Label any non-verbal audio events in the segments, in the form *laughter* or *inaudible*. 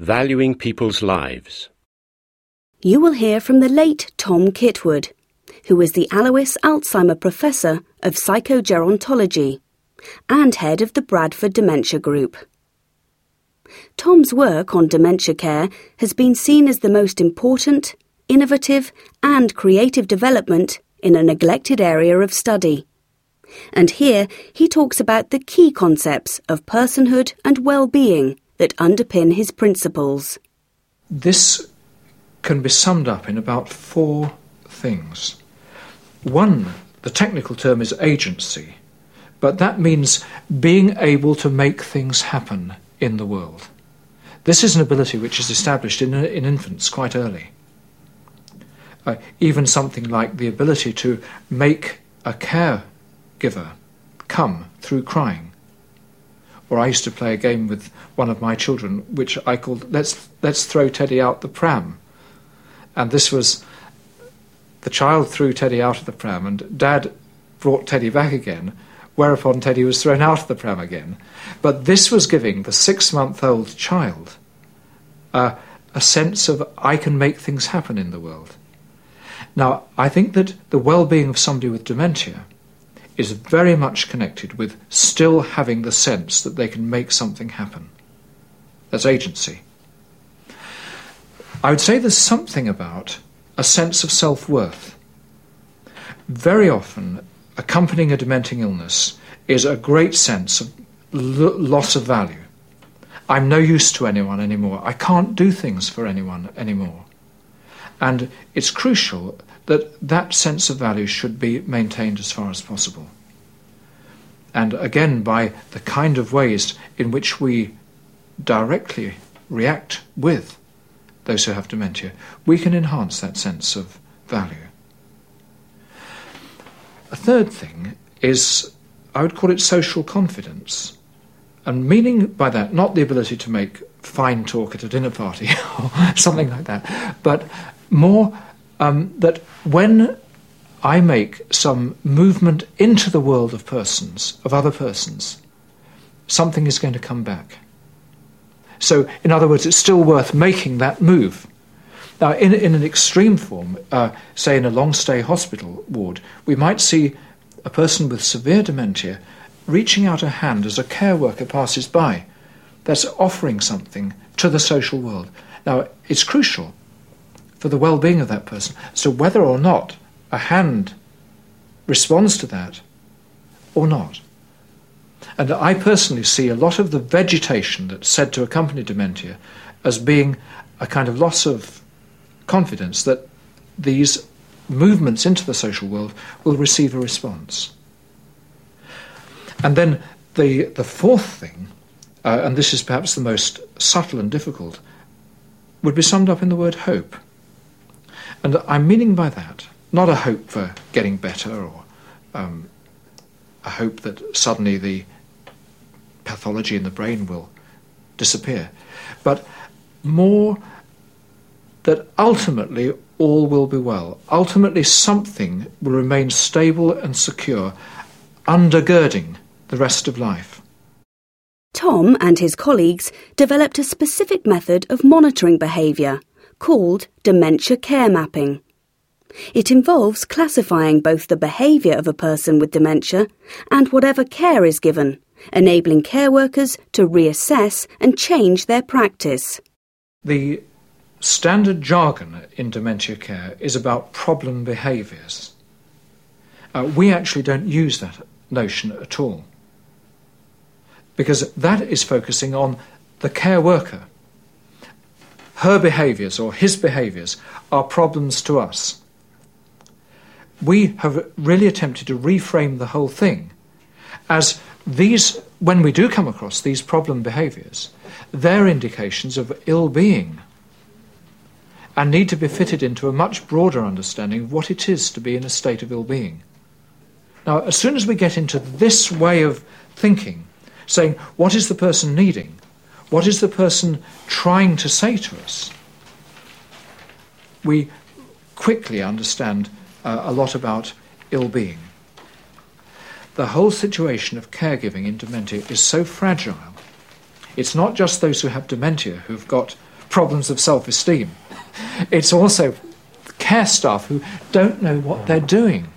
Valuing People's Lives. You will hear from the late Tom Kitwood, who was the Alois Alzheimer Professor of Psychogerontology and head of the Bradford Dementia Group. Tom's work on dementia care has been seen as the most important, innovative, and creative development in a neglected area of study. And here he talks about the key concepts of personhood and well-being that underpin his principles. This can be summed up in about four things. One, the technical term is agency, but that means being able to make things happen in the world. This is an ability which is established in, in infants quite early. Uh, even something like the ability to make a caregiver come through crying. Or I used to play a game with one of my children, which I called "Let's Let's throw Teddy out the pram," and this was the child threw Teddy out of the pram, and Dad brought Teddy back again, whereupon Teddy was thrown out of the pram again. But this was giving the six month old child uh, a sense of, I can make things happen in the world. Now, I think that the well being of somebody with dementia is very much connected with still having the sense that they can make something happen. That's agency. I would say there's something about a sense of self worth. Very often, accompanying a dementing illness is a great sense of l- loss of value. I'm no use to anyone anymore. I can't do things for anyone anymore. And it's crucial that that sense of value should be maintained as far as possible. And again, by the kind of ways in which we directly react with those who have dementia, we can enhance that sense of value. A third thing is, I would call it social confidence. And meaning by that, not the ability to make fine talk at a dinner party *laughs* or something like that, but more um, that when I make some movement into the world of persons, of other persons, something is going to come back. So, in other words, it's still worth making that move. Now, in, in an extreme form, uh, say in a long stay hospital ward, we might see a person with severe dementia reaching out a hand as a care worker passes by. That's offering something to the social world. Now, it's crucial for the well being of that person. So, whether or not a hand responds to that or not. And I personally see a lot of the vegetation that's said to accompany dementia as being a kind of loss of confidence that these movements into the social world will receive a response. And then the, the fourth thing, uh, and this is perhaps the most subtle and difficult, would be summed up in the word hope. And I'm meaning by that not a hope for getting better or um, a hope that suddenly the pathology in the brain will disappear, but more that ultimately all will be well. Ultimately, something will remain stable and secure, undergirding the rest of life. Tom and his colleagues developed a specific method of monitoring behaviour called dementia care mapping. It involves classifying both the behaviour of a person with dementia and whatever care is given, enabling care workers to reassess and change their practice. The standard jargon in dementia care is about problem behaviours. Uh, we actually don't use that notion at all because that is focusing on the care worker. Her behaviours or his behaviours are problems to us. We have really attempted to reframe the whole thing as these, when we do come across these problem behaviours, they're indications of ill being and need to be fitted into a much broader understanding of what it is to be in a state of ill being. Now, as soon as we get into this way of thinking, saying, what is the person needing? What is the person trying to say to us? We quickly understand uh, a lot about ill being. The whole situation of caregiving in dementia is so fragile. It's not just those who have dementia who've got problems of self esteem. *laughs* It's also care staff who don't know what they're doing.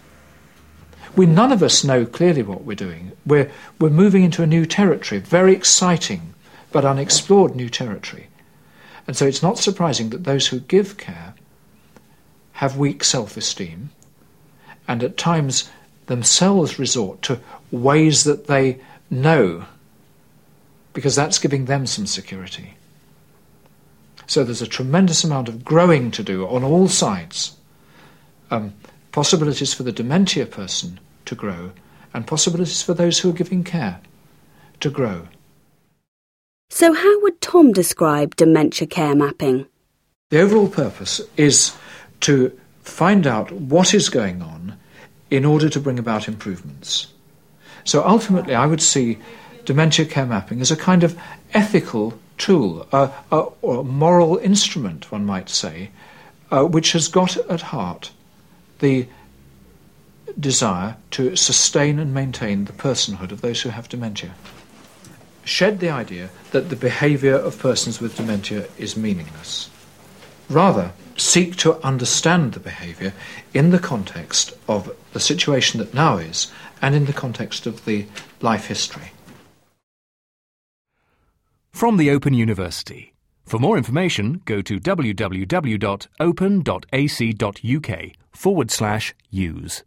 We none of us know clearly what we're doing. We're, we're moving into a new territory, very exciting but unexplored new territory. And so it's not surprising that those who give care have weak self esteem and at times themselves resort to ways that they know because that's giving them some security. So there's a tremendous amount of growing to do on all sides. Um, possibilities for the dementia person to grow, and possibilities for those who are giving care to grow. So, how would Tom describe dementia care mapping? The overall purpose is to find out what is going on in order to bring about improvements. So, ultimately, I would see dementia care mapping as a kind of ethical tool, a, moral instrument, one might say, uh, which has got at heart the desire to sustain and maintain the personhood of those who have dementia. Shed the idea that the behaviour of persons with dementia is meaningless. Rather, seek to understand the behaviour in the context of the situation that now is and in the context of the life history. From the Open University. For more information, go to www.open.ac.uk forward slash use.